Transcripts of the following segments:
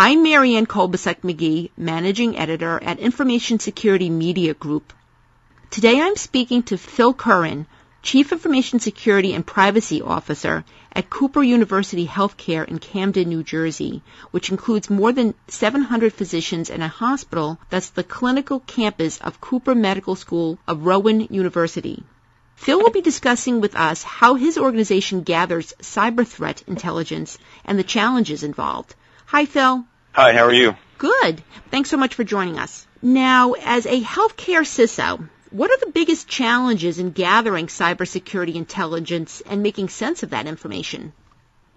I'm Marianne Kolbasuk McGee, Managing Editor at Information Security Media Group. Today I'm speaking to Phil Curran, Chief Information Security and Privacy Officer at Cooper University Healthcare in Camden, New Jersey, which includes more than 700 physicians and a hospital that's the clinical campus of Cooper Medical School of Rowan University. Phil will be discussing with us how his organization gathers cyber threat intelligence and the challenges involved. Hi, Phil. Hi, how are you? Good. Thanks so much for joining us. Now, as a healthcare CISO, what are the biggest challenges in gathering cybersecurity intelligence and making sense of that information?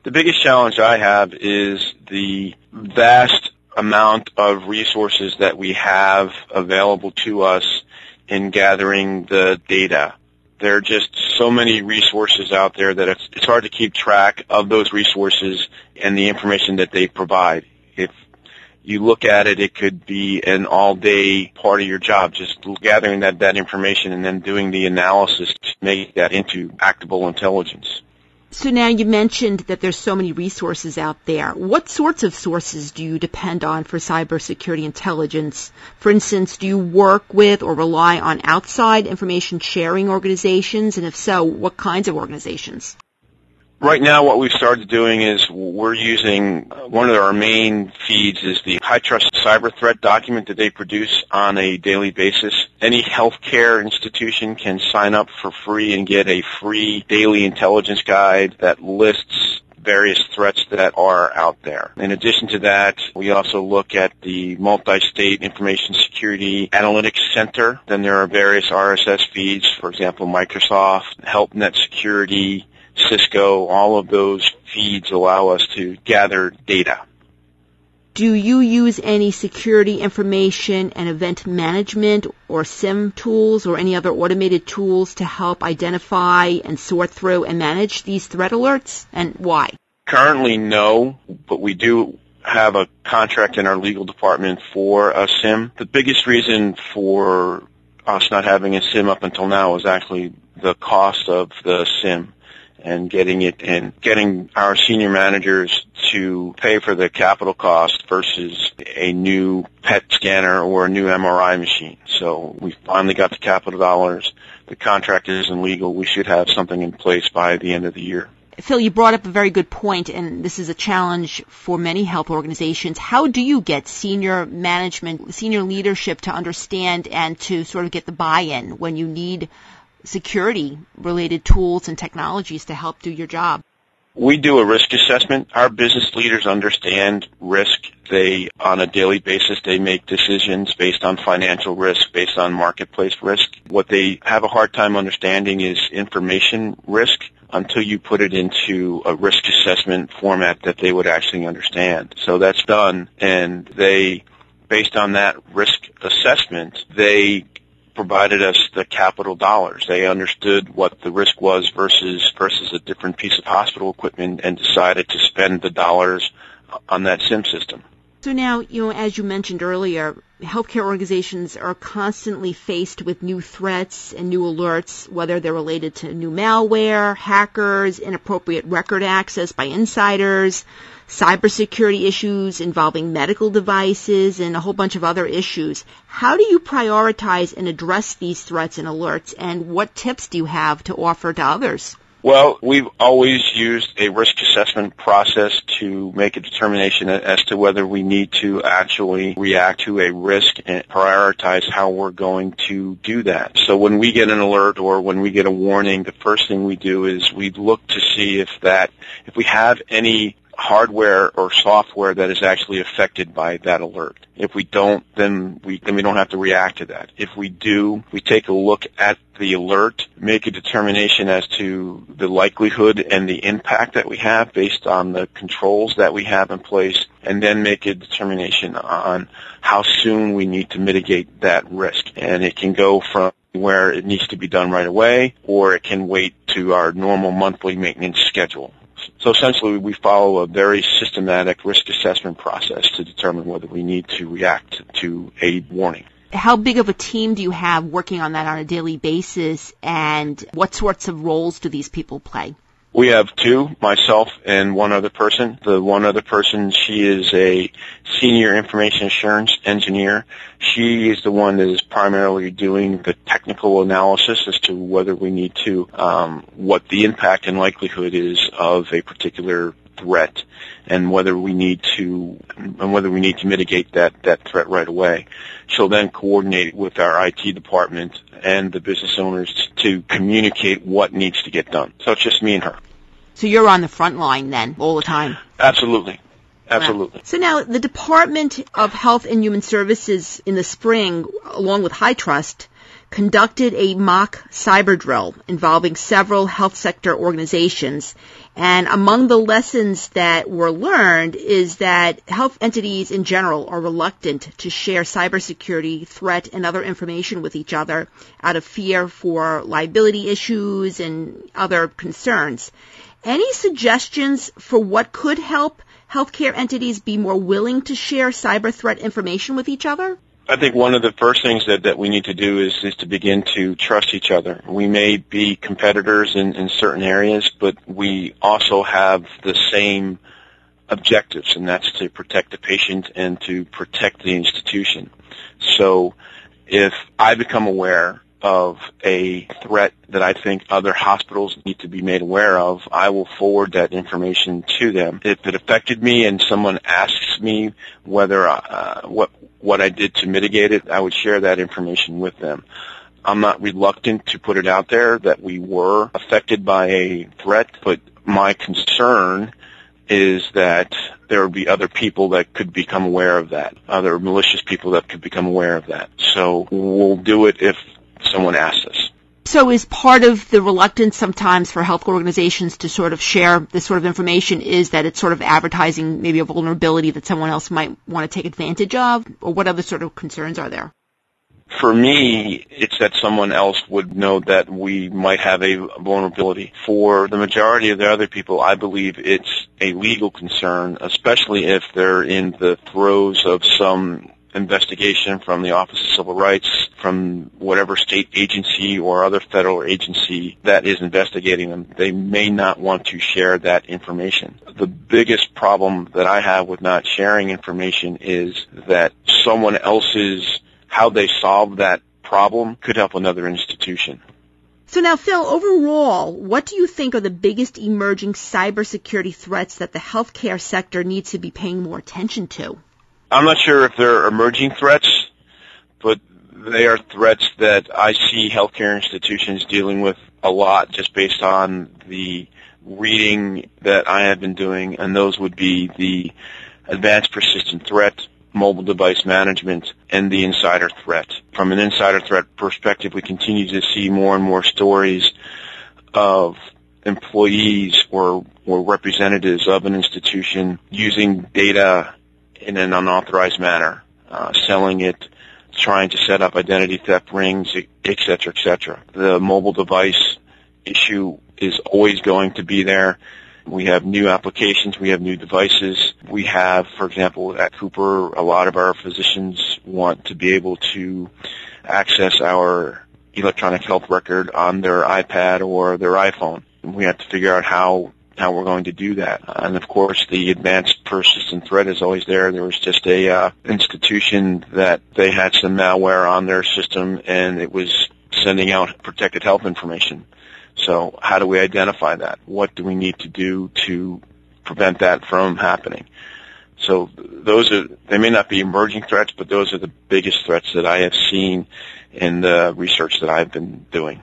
The biggest challenge I have is the vast amount of resources that we have available to us in gathering the data there are just so many resources out there that it's, it's hard to keep track of those resources and the information that they provide. If you look at it, it could be an all-day part of your job, just gathering that, that information and then doing the analysis to make that into actable intelligence. So now you mentioned that there's so many resources out there. What sorts of sources do you depend on for cybersecurity intelligence? For instance, do you work with or rely on outside information sharing organizations? And if so, what kinds of organizations? Right now, what we've started doing is we're using uh, one of our main feeds is the HITRUST cyber threat document that they produce on a daily basis. Any healthcare institution can sign up for free and get a free daily intelligence guide that lists various threats that are out there. In addition to that, we also look at the multi-state information security analytics center. Then there are various RSS feeds, for example, Microsoft, HelpNet Security, Cisco, all of those feeds allow us to gather data. Do you use any security information and event management or SIEM tools or any other automated tools to help identify and sort through and manage these threat alerts and why? Currently no, but we do have a contract in our legal department for a SIEM. The biggest reason for us not having a SIEM up until now is actually the cost of the SIEM and getting it and getting our senior managers to pay for the capital cost versus a new PET scanner or a new MRI machine. So we finally got the capital dollars. The contract isn't legal. We should have something in place by the end of the year. Phil, you brought up a very good point, and this is a challenge for many health organizations. How do you get senior management, senior leadership to understand and to sort of get the buy-in when you need security related tools and technologies to help do your job? We do a risk assessment. Our business leaders understand risk. They, on a daily basis, they make decisions based on financial risk, based on marketplace risk. What they have a hard time understanding is information risk until you put it into a risk assessment format that they would actually understand. So that's done and they, based on that risk assessment, they provided us the capital dollars. They understood what the risk was versus versus a different piece of hospital equipment and decided to spend the dollars on that SIEM system. So now, you know, as you mentioned earlier, healthcare organizations are constantly faced with new threats and new alerts, whether they're related to new malware, hackers, inappropriate record access by insiders, cybersecurity issues involving medical devices, and a whole bunch of other issues. How do you prioritize and address these threats and alerts, and what tips do you have to offer to others? Well, we've always used a risk assessment process to make a determination as to whether we need to actually react to a risk and prioritize how we're going to do that. So when we get an alert or when we get a warning, the first thing we do is we look to see if that, if we have any hardware or software that is actually affected by that alert. If we don't, then we then we don't have to react to that. If we do, we take a look at the alert, make a determination as to the likelihood and the impact that we have based on the controls that we have in place, and then make a determination on how soon we need to mitigate that risk. And it can go from where it needs to be done right away, or it can wait to our normal monthly maintenance schedule. So essentially, we follow a very systematic risk assessment process to determine whether we need to react to a warning. How big of a team do you have working on that on a daily basis, and what sorts of roles do these people play? We have two, myself and one other person. The one other person, she is a senior information assurance engineer. She is the one that is primarily doing the technical analysis as to whether we need to, um, what the impact and likelihood is of a particular threat and whether we need to and whether we need to mitigate that that threat right away. She'll then coordinate with our IT department and the business owners to communicate what needs to get done. So it's just me and her. So you're on the front line then all the time. Absolutely. Absolutely. Wow. So now the Department of Health and Human Services in the spring, along with HITRUST, conducted a mock cyber drill involving several health sector organizations. And among the lessons that were learned is that health entities in general are reluctant to share cybersecurity threat and other information with each other out of fear for liability issues and other concerns. Any suggestions for what could help healthcare entities be more willing to share cyber threat information with each other? I think one of the first things that, that we need to do is, is to begin to trust each other. We may be competitors in, in certain areas, but we also have the same objectives, and that's to protect the patient and to protect the institution. So if I become aware of a threat that I think other hospitals need to be made aware of, I will forward that information to them. If it affected me and someone asks me whether uh, what what I did to mitigate it, I would share that information with them. I'm not reluctant to put it out there that we were affected by a threat, but my concern is that there would be other people that could become aware of that, other malicious people that could become aware of that. So we'll do it if someone asks us. So is part of the reluctance sometimes for health organizations to sort of share this sort of information is that it's sort of advertising maybe a vulnerability that someone else might want to take advantage of? Or what other sort of concerns are there? For me, it's that someone else would know that we might have a vulnerability. For the majority of the other people, I believe it's a legal concern, especially if they're in the throes of some investigation from the Office of Civil Rights, from whatever state agency or other federal agency that is investigating them. They may not want to share that information. The biggest problem that I have with not sharing information is that someone else's, how they solve that problem could help another institution. So now, Phil, overall, what do you think are the biggest emerging cybersecurity threats that the healthcare sector needs to be paying more attention to? I'm not sure if they're emerging threats, but they are threats that I see healthcare institutions dealing with a lot just based on the reading that I have been doing, and those would be the advanced persistent threat, mobile device management, and the insider threat. From an insider threat perspective, we continue to see more and more stories of employees or, or representatives of an institution using data in an unauthorized manner, uh, selling it, trying to set up identity theft rings, et cetera, et cetera. The mobile device issue is always going to be there. We have new applications. We have new devices. We have, for example, at Cooper, a lot of our physicians want to be able to access our electronic health record on their iPad or their iPhone. We have to figure out how how we're going to do that. And of course, the advanced persistent threat is always there. There was just a uh, institution that they had some malware on their system, and it was sending out protected health information. So how do we identify that? What do we need to do to prevent that from happening? So those are, they may not be emerging threats, but those are the biggest threats that I have seen in the research that I've been doing.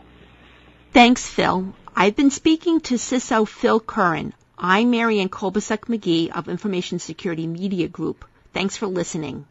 Thanks, Phil. I've been speaking to CISO Phil Curran. I'm Marianne Kolbasuk McGee of Information Security Media Group. Thanks for listening.